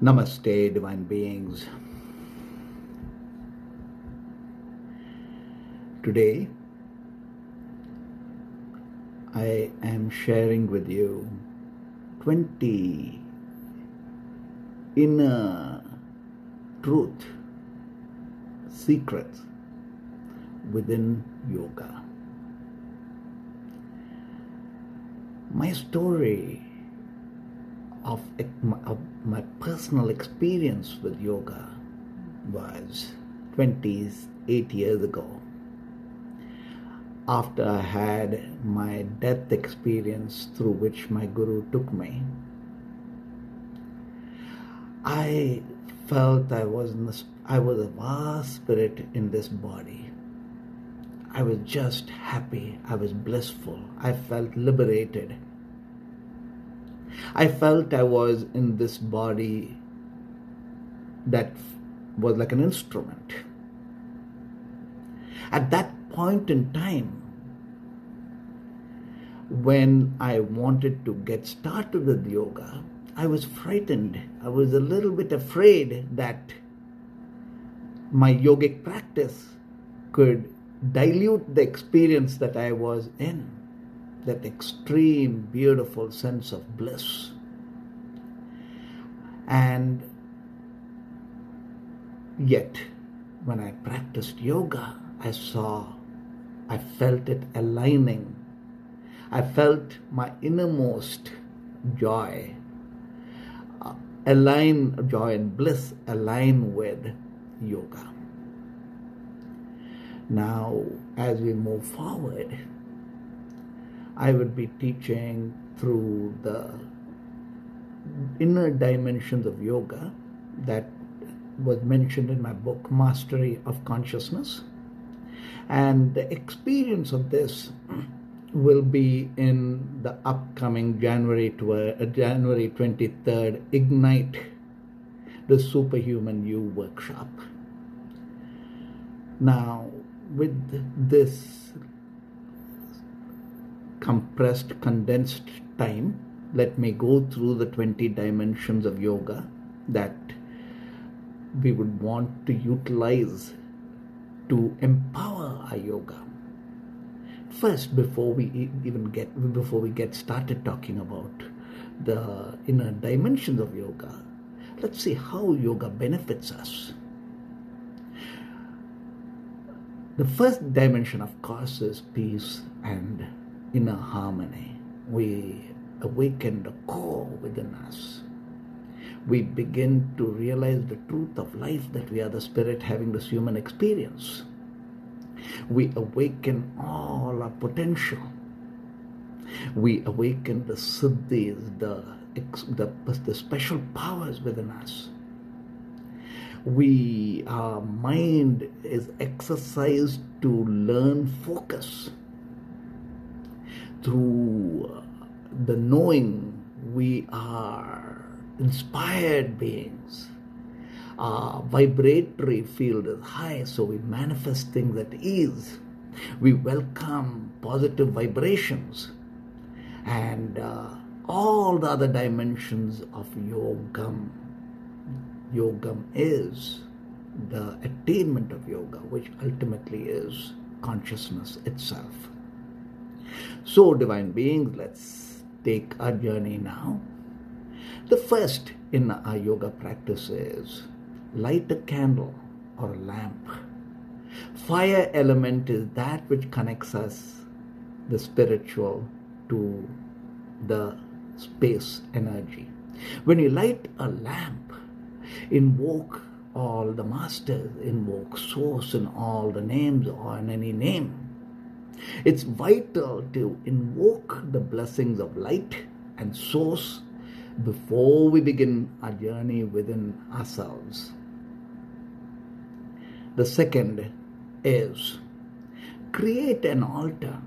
Namaste, divine beings. Today, I am sharing with you 20 inner truth secrets within yoga. My story of, of my personal experience with yoga was 28 years ago after I had my death experience through which my guru took me. I felt I was in the, I was a vast spirit in this body. I was just happy. I was blissful. I felt liberated. I felt I was in this body that was like an instrument. At that point in time, when I wanted to get started with yoga, I was frightened. I was a little bit afraid that my yogic practice could dilute the experience that I was in that extreme, beautiful sense of bliss. And yet, when I practiced yoga, I saw, I felt it aligning. I felt my innermost joy uh, align, joy and bliss align with yoga. Now, as we move forward, I will be teaching through the inner dimensions of yoga that was mentioned in my book, Mastery of Consciousness. And the experience of this will be in the upcoming January, tw- uh, January 23rd Ignite the Superhuman You workshop. Now, with this compressed, condensed time, let me go through the 20 dimensions of yoga that we would want to utilize to empower our yoga. First, before we even get before we get started talking about the inner dimensions of yoga, let's see how yoga benefits us. The first dimension, of course, is peace and inner harmony. We awaken the core within us. We begin to realize the truth of life that we are the spirit having this human experience. We awaken all our potential. We awaken the siddhis, the, the, the special powers within us. We, our mind is exercised to learn focus through the knowing we are inspired beings. Our vibratory field is high, so we manifest things at ease. We welcome positive vibrations and uh, all the other dimensions of yogam. Yogam is the attainment of yoga, which ultimately is consciousness itself. So, divine beings, let's take our journey now. The first in our yoga practice is light a candle or a lamp. Fire element is that which connects us, the spiritual, to the space energy. When you light a lamp, invoke all the masters, invoke source in all the names or in any name it's vital to invoke the blessings of light and source before we begin our journey within ourselves. The second is create an altar.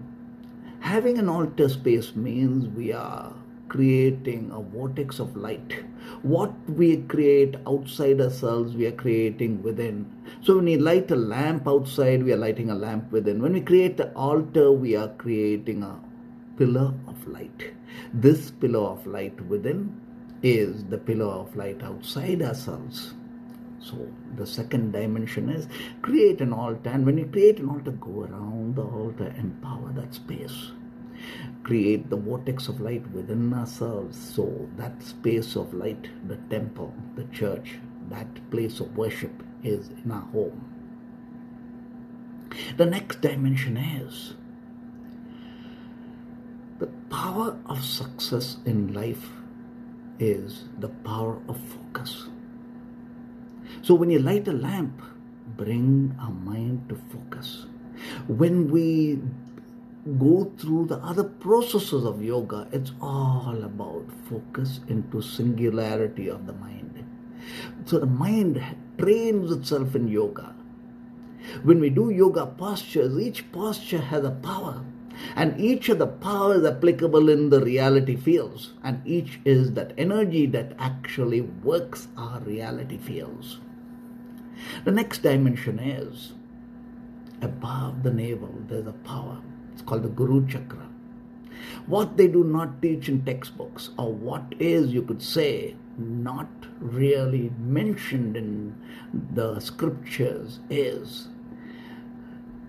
Having an altar space means we are creating a vortex of light. What we create outside ourselves, we are creating within. So when we light a lamp outside, we are lighting a lamp within. When we create the altar, we are creating a pillar of light. This pillar of light within is the pillar of light outside ourselves. So the second dimension is create an altar. And when you create an altar, go around the altar, empower that space. Create the vortex of light within ourselves. So that space of light, the temple, the church, that place of worship is in our home. The next dimension is the power of success in life is the power of focus. So when you light a lamp, bring our mind to focus. When we go through the other processes of yoga, it's all about focus into singularity of the mind. So the mind trains itself in yoga. When we do yoga postures, each posture has a power. And each of the powers applicable in the reality fields, and each is that energy that actually works our reality fields. The next dimension is above the navel, there's a power. It's called the Guru Chakra. What they do not teach in textbooks, or what is, you could say, not really mentioned in the scriptures, is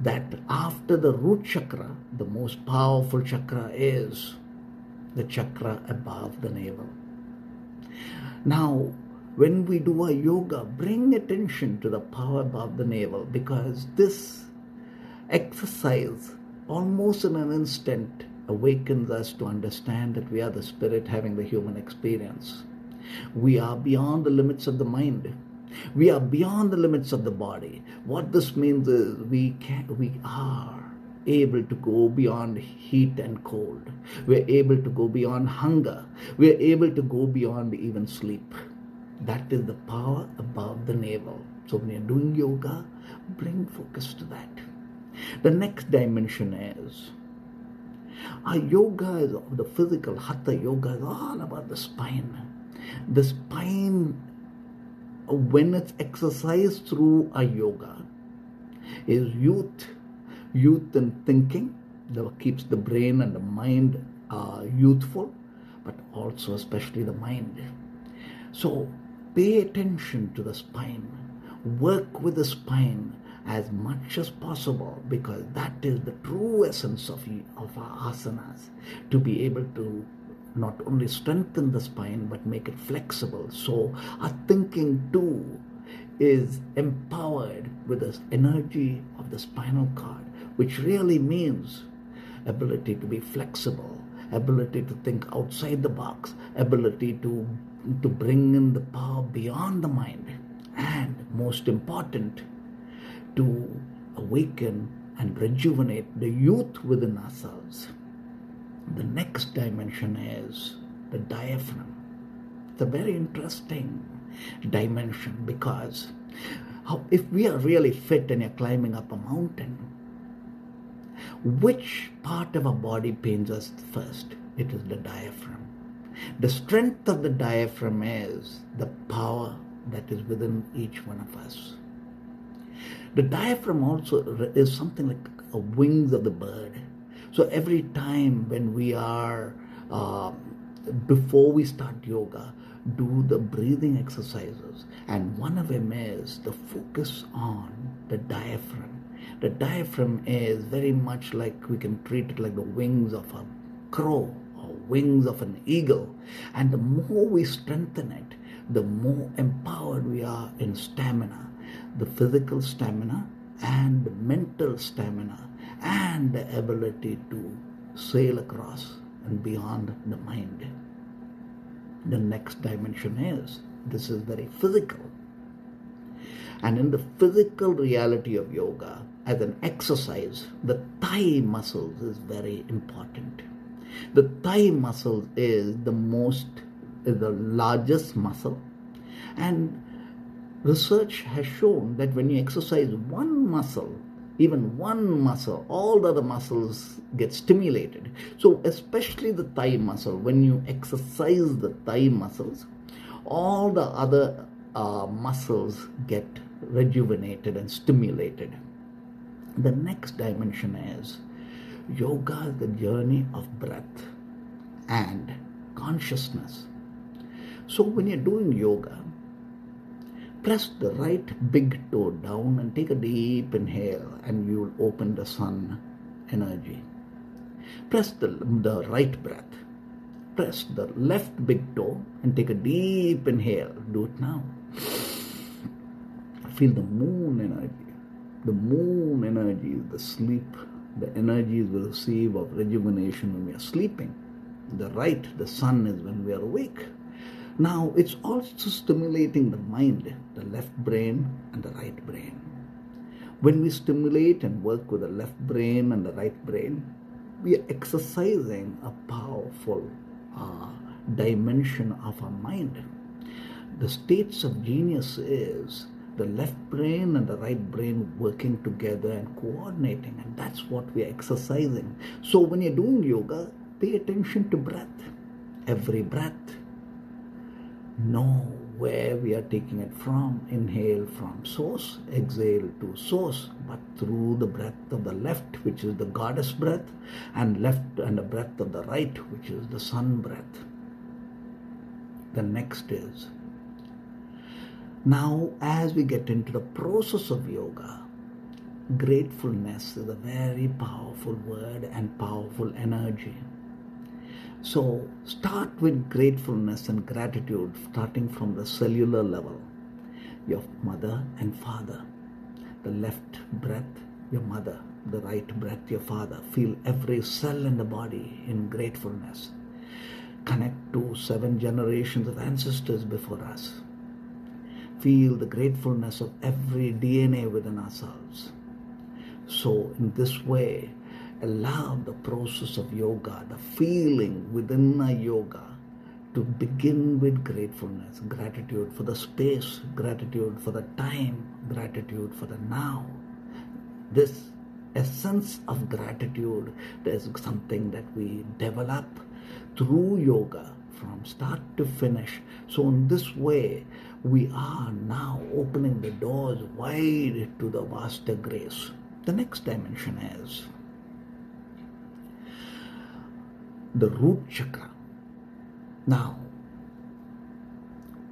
that after the root chakra, the most powerful chakra is the chakra above the navel. Now, when we do a yoga, bring attention to the power above the navel because this exercise almost in an instant awakens us to understand that we are the spirit having the human experience. We are beyond the limits of the mind. We are beyond the limits of the body. What this means is we can we are able to go beyond heat and cold. We're able to go beyond hunger. We're able to go beyond even sleep. That is the power above the navel. So when you're doing yoga, bring focus to that. The next dimension is our yoga is the physical hatha yoga is all about the spine. The spine when it's exercised through a yoga is youth youth and thinking that keeps the brain and the mind uh, youthful but also especially the mind. So pay attention to the spine. Work with the spine as much as possible because that is the true essence of, of our asanas to be able to not only strengthen the spine but make it flexible. So our thinking too is empowered with the energy of the spinal cord, which really means ability to be flexible, ability to think outside the box, ability to to bring in the power beyond the mind, and most important, to awaken and rejuvenate the youth within ourselves. The next dimension is the diaphragm. It's a very interesting dimension because how, if we are really fit and you're climbing up a mountain, which part of our body pains us first? It is the diaphragm. The strength of the diaphragm is the power that is within each one of us. The diaphragm also is something like wings of the bird. So every time when we are, uh, before we start yoga, do the breathing exercises. And one of them is the focus on the diaphragm. The diaphragm is very much like we can treat it like the wings of a crow or wings of an eagle. And the more we strengthen it, the more empowered we are in stamina, the physical stamina and mental stamina and the ability to sail across and beyond the mind. The next dimension is this is very physical. And in the physical reality of yoga, as an exercise, the thigh muscles is very important. The thigh muscle is the most, is the largest muscle, and research has shown that when you exercise one muscle, even one muscle, all the other muscles get stimulated. So, especially the thigh muscle, when you exercise the thigh muscles, all the other uh, muscles get rejuvenated and stimulated. The next dimension is yoga is the journey of breath and consciousness. So when you're doing yoga, press the right big toe down and take a deep inhale, and you'll open the sun energy. Press the, the right breath. Press the left big toe and take a deep inhale. Do it now. Feel the moon energy. The moon energy is the sleep, the energy we receive of rejuvenation when we are sleeping. The right, the sun, is when we are awake. Now, it's also stimulating the mind, the left brain and the right brain. When we stimulate and work with the left brain and the right brain, we are exercising a powerful uh, dimension of our mind. The states of genius is the left brain and the right brain working together and coordinating, and that's what we are exercising. So, when you're doing yoga, pay attention to breath. Every breath know where we are taking it from. Inhale from source, exhale to source, but through the breath of the left, which is the goddess breath, and left and the breath of the right, which is the sun breath. The next is now, as we get into the process of yoga, gratefulness is a very powerful word and powerful energy. So start with gratefulness and gratitude, starting from the cellular level. Your mother and father. The left breath, your mother. The right breath, your father. Feel every cell in the body in gratefulness. Connect to seven generations of ancestors before us. Feel the gratefulness of every DNA within ourselves. So, in this way, allow the process of yoga, the feeling within a yoga, to begin with gratefulness, gratitude for the space, gratitude for the time, gratitude for the now. This essence of gratitude is something that we develop through yoga from start to finish. So, in this way, we are now opening the doors wide to the vaster grace. The next dimension is the root chakra. Now,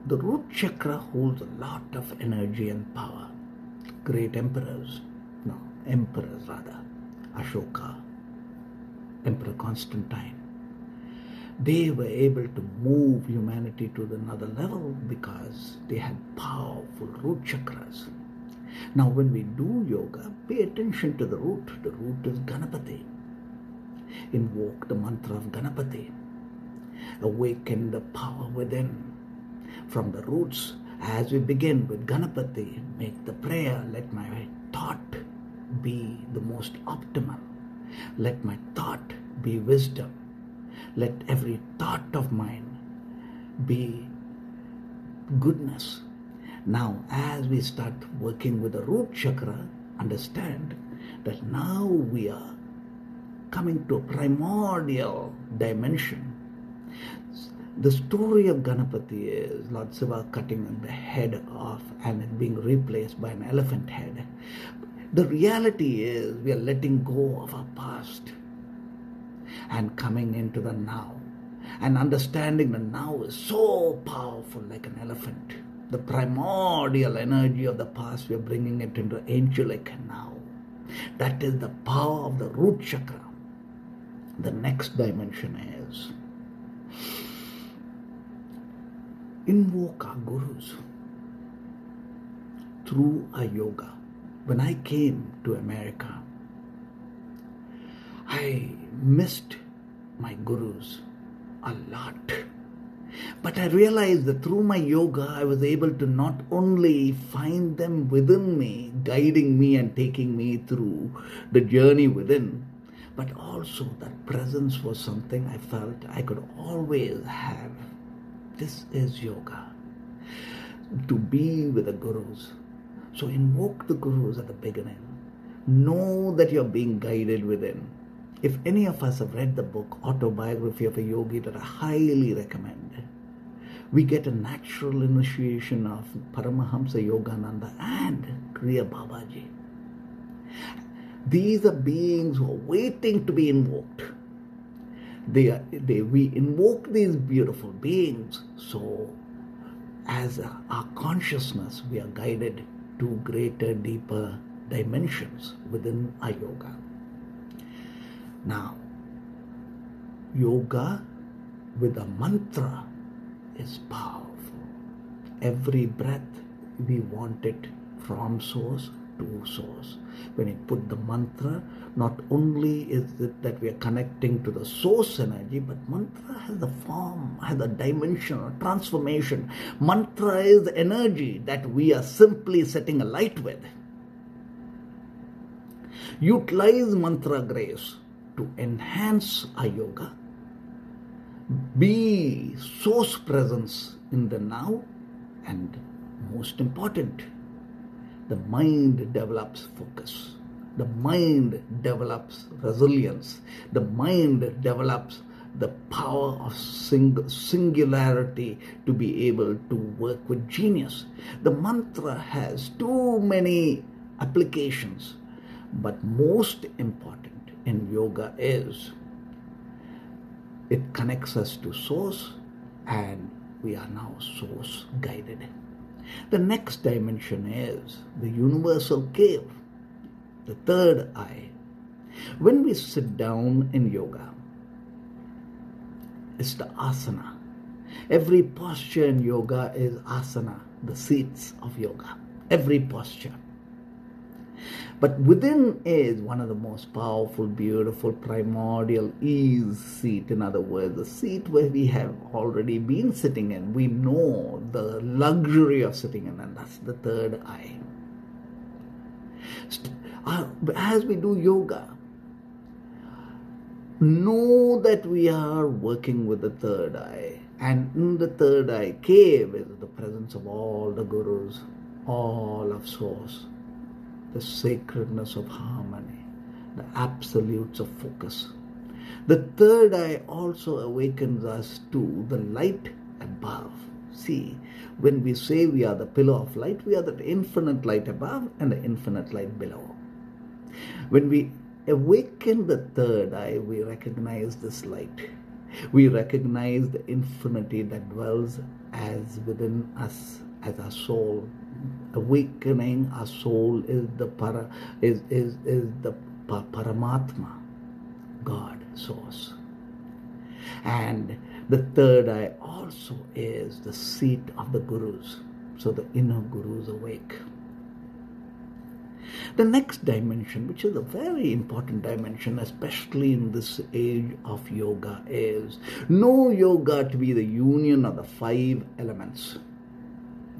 the root chakra holds a lot of energy and power. Great emperors, no, emperors rather, Ashoka, Emperor Constantine, they were able to move humanity to another level because they had powerful root chakras. Now, when we do yoga, pay attention to the root. The root is Ganapati invoke the mantra of Ganapati. Awaken the power within. From the roots, as we begin with Ganapati, make the prayer, let my thought be the most optimal. Let my thought be wisdom. Let every thought of mine be goodness. Now, as we start working with the root chakra, understand that now we are coming to a primordial dimension. The story of Ganapati is Lord Shiva cutting the head off and being replaced by an elephant head. The reality is we are letting go of our past and coming into the now. And understanding the now is so powerful like an elephant. The primordial energy of the past, we are bringing it into angelic now. That is the power of the root chakra. The next dimension is invoke our gurus through our yoga. When I came to America, I missed my gurus a lot. But I realized that through my yoga, I was able to not only find them within me, guiding me and taking me through the journey within, but also that presence was something I felt I could always have. This is yoga. To be with the gurus. So invoke the gurus at the beginning. Know that you're being guided within. If any of us have read the book Autobiography of a Yogi that I highly recommend, we get a natural initiation of Paramahamsa Yogananda and Kriya Babaji. These are beings who are waiting to be invoked. They are, they, we invoke these beautiful beings so as our consciousness, we are guided to greater, deeper dimensions within our yoga. Now, yoga with a mantra is powerful. Every breath we want it from source to source. When you put the mantra, not only is it that we are connecting to the source energy, but mantra has the form, has a dimension, a transformation. Mantra is the energy that we are simply setting a light with. Utilize mantra grace to enhance our yoga. Be source presence in the now and most important, the mind develops focus. The mind develops resilience. The mind develops the power of sing- singularity to be able to work with genius. The mantra has too many applications, but most important in yoga is it connects us to source and we are now source guided. The next dimension is the universal cave, the third eye. When we sit down in yoga, it's the asana. Every posture in yoga is asana, the seats of yoga. Every posture. But within is one of the most powerful, beautiful, primordial ease seat. In other words, the seat where we have already been sitting in. We know the luxury of sitting in, and that's the third eye. Uh, as we do yoga, know that we are working with the third eye. And in the third eye cave is the presence of all the gurus, all of source the sacredness of harmony, the absolutes of focus. The third eye also awakens us to the light above. See, when we say we are the pillar of light, we are the infinite light above and the infinite light below. When we awaken the third eye, we recognize this light. We recognize the infinity that dwells as within us as a soul. Awakening our soul is the para is is, is the paramatma god source. And the third eye also is the seat of the gurus. So the inner gurus awake. The next dimension, which is a very important dimension, especially in this age of yoga, is know yoga to be the union of the five elements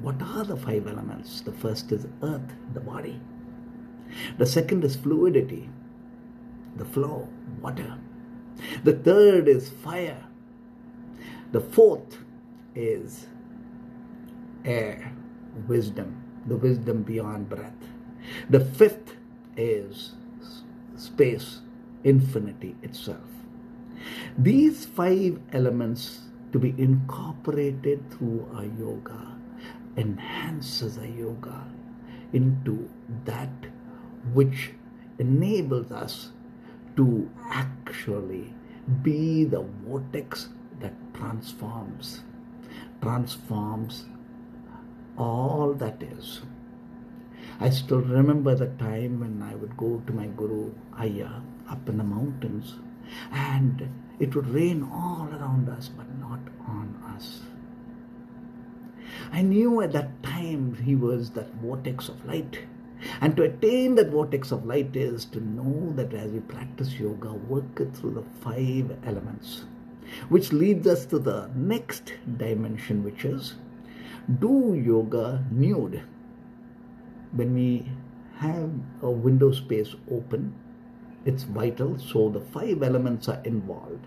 what are the five elements? The first is earth, the body. The second is fluidity, the flow, water. The third is fire. The fourth is air, wisdom, the wisdom beyond breath. The fifth is space, infinity itself. These five elements to be incorporated through our yoga enhances a yoga into that which enables us to actually be the vortex that transforms transforms all that is. I still remember the time when i would go to my guru Ayya up in the mountains and it would rain all around us but not on us I knew at that time he was that vortex of light. And to attain that vortex of light is to know that as we practice yoga, work it through the five elements, which leads us to the next dimension, which is do yoga nude. When we have a window space open, it's vital, so the five elements are involved.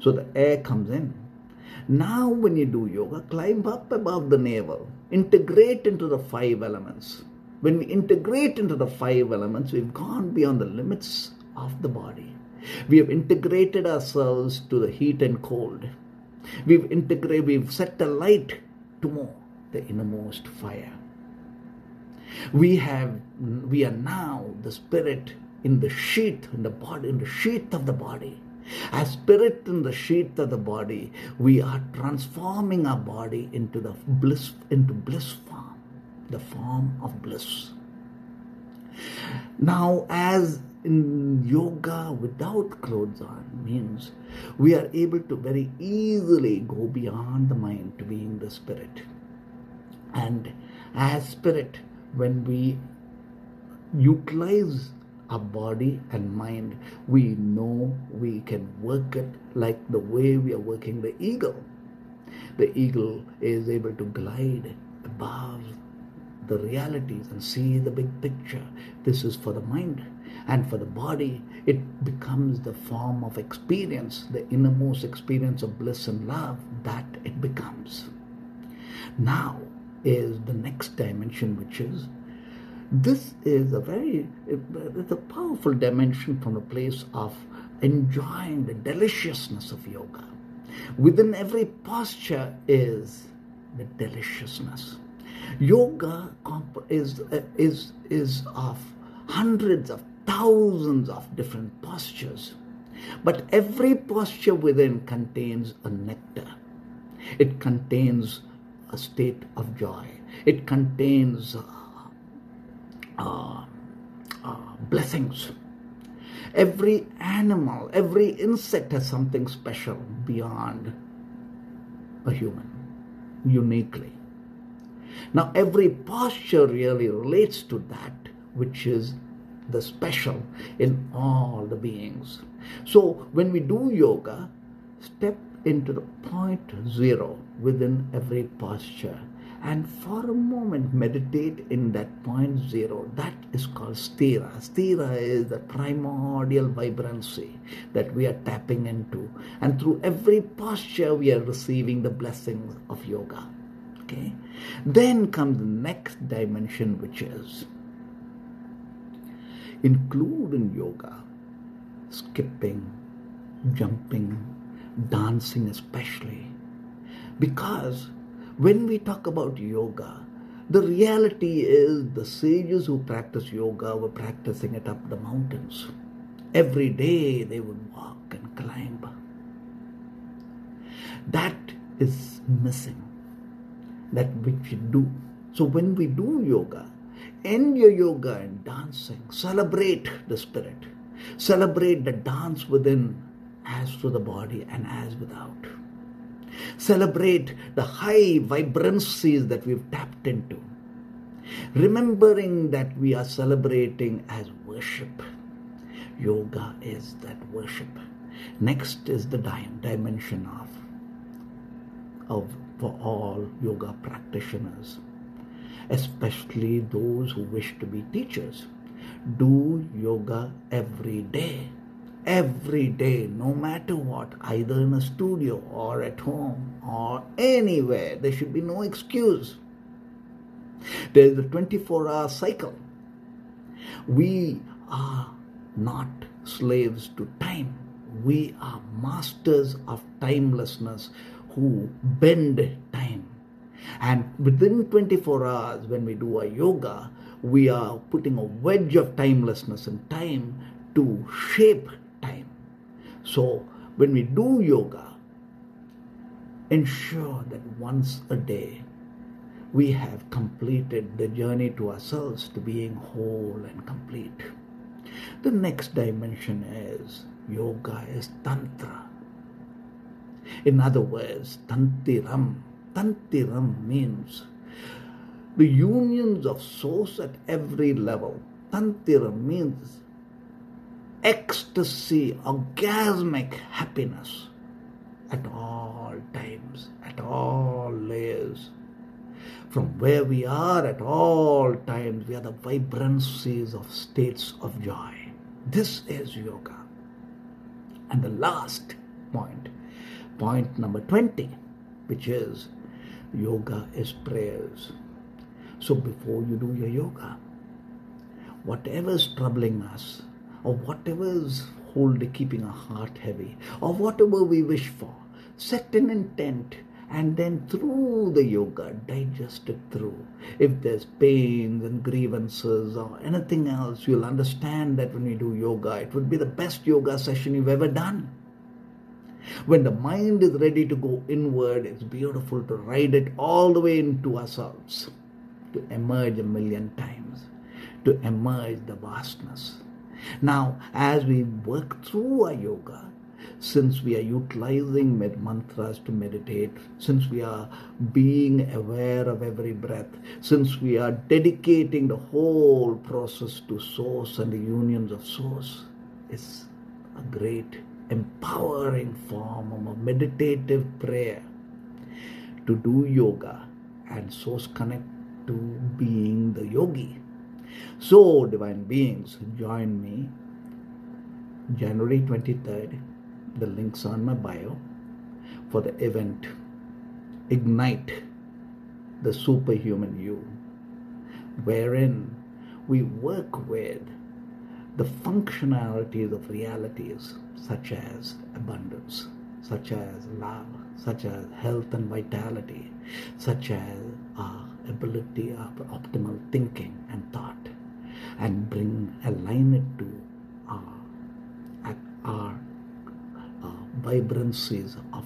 So the air comes in, now, when you do yoga, climb up above the navel, integrate into the five elements. When we integrate into the five elements, we've gone beyond the limits of the body. We have integrated ourselves to the heat and cold. We've integrated, we've set the light to more, the innermost fire. We have, we are now the spirit in the sheath, in the body, in the sheath of the body. As spirit in the sheath of the body, we are transforming our body into the bliss into bliss form, the form of bliss. Now, as in yoga without clothes on means we are able to very easily go beyond the mind to being the spirit. And as spirit, when we utilize our body and mind, we know we can work it like the way we are working the eagle. The eagle is able to glide above the realities and see the big picture. This is for the mind. And for the body, it becomes the form of experience, the innermost experience of bliss and love that it becomes. Now is the next dimension, which is this is a very it's a powerful dimension from a place of enjoying the deliciousness of yoga. Within every posture is the deliciousness. Yoga is is is of hundreds of thousands of different postures. But every posture within contains a nectar. It contains a state of joy. It contains uh, uh, uh, blessings. Every animal, every insect has something special beyond a human, uniquely. Now, every posture really relates to that which is the special in all the beings. So, when we do yoga, step into the point zero within every posture and for a moment meditate in that point zero. That is called sthira. Sthira is the primordial vibrancy that we are tapping into. And through every posture, we are receiving the blessings of yoga. Okay? Then comes the next dimension, which is include in yoga skipping, jumping, dancing, especially. Because when we talk about yoga, the reality is the sages who practice yoga were practicing it up the mountains. Every day they would walk and climb. That is missing. That which we do. So when we do yoga, end your yoga and dancing. Celebrate the spirit. Celebrate the dance within as to the body and as without. Celebrate the high vibrancies that we've tapped into. Remembering that we are celebrating as worship. Yoga is that worship. Next is the dimension of, of for all yoga practitioners, especially those who wish to be teachers. Do yoga every day every day, no matter what, either in a studio or at home or anywhere. There should be no excuse. There is a 24 hour cycle. We are not slaves to time. We are masters of timelessness who bend time. And within 24 hours, when we do our yoga, we are putting a wedge of timelessness in time to shape so, when we do yoga, ensure that once a day we have completed the journey to ourselves to being whole and complete. The next dimension is yoga is tantra. In other words, tantiram. Tantiram means the unions of source at every level. Tantiram means ecstasy, orgasmic happiness at all times, at all layers. From where we are at all times, we are the vibrancies of states of joy. This is yoga. And the last point, point number 20, which is yoga is prayers. So before you do your yoga, whatever is troubling us, or whatever is holding, keeping our heart heavy, or whatever we wish for, set an intent and then through the yoga digest it through. If there's pains and grievances or anything else you'll understand that when you do yoga it would be the best yoga session you've ever done. When the mind is ready to go inward, it's beautiful to ride it all the way into ourselves, to emerge a million times, to emerge the vastness. Now, as we work through our yoga, since we are utilizing med- mantras to meditate, since we are being aware of every breath, since we are dedicating the whole process to Source and the unions of Source, is a great empowering form of meditative prayer to do yoga and Source connect to being the yogi. So, divine beings, join me. January 23rd the links on my bio. For the event Ignite the Superhuman You, wherein we work with the functionalities of realities such as abundance, such as love, such as health and vitality, such as our ability of optimal thinking and thought, and bring align it to our, our vibrancies of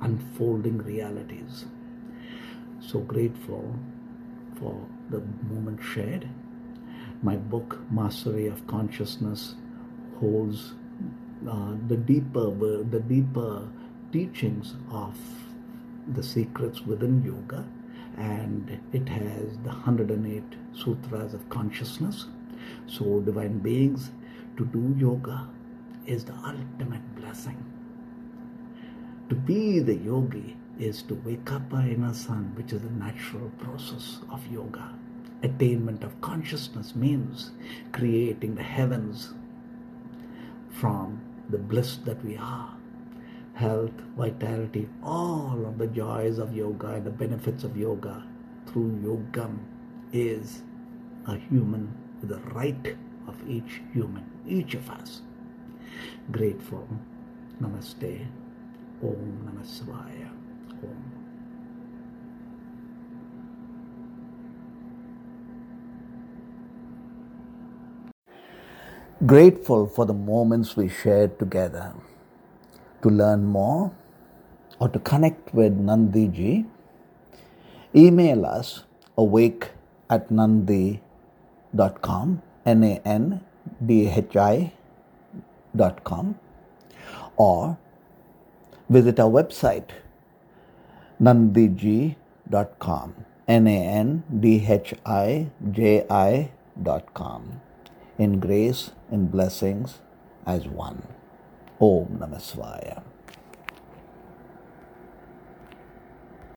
unfolding realities. So grateful for the moment shared. My book, Mastery of Consciousness, holds uh, the deeper the deeper teachings of the secrets within yoga, and it has the 108 sutras of consciousness. So, divine beings, to do yoga is the ultimate blessing. To be the yogi is to wake up our inner sun, which is the natural process of yoga. Attainment of consciousness means creating the heavens from the bliss that we are. Health, vitality, all of the joys of yoga and the benefits of yoga through yogam is a human the right of each human, each of us. Grateful. Namaste. Om Namah Shivaya. Om. Grateful for the moments we shared together. To learn more or to connect with Nandhiji, email us awake at nandhi.com, N A N D H I dot com, or visit our website nandhiji.com n-a-n-d-h-i-j-i dot com. In grace and blessings as one om namah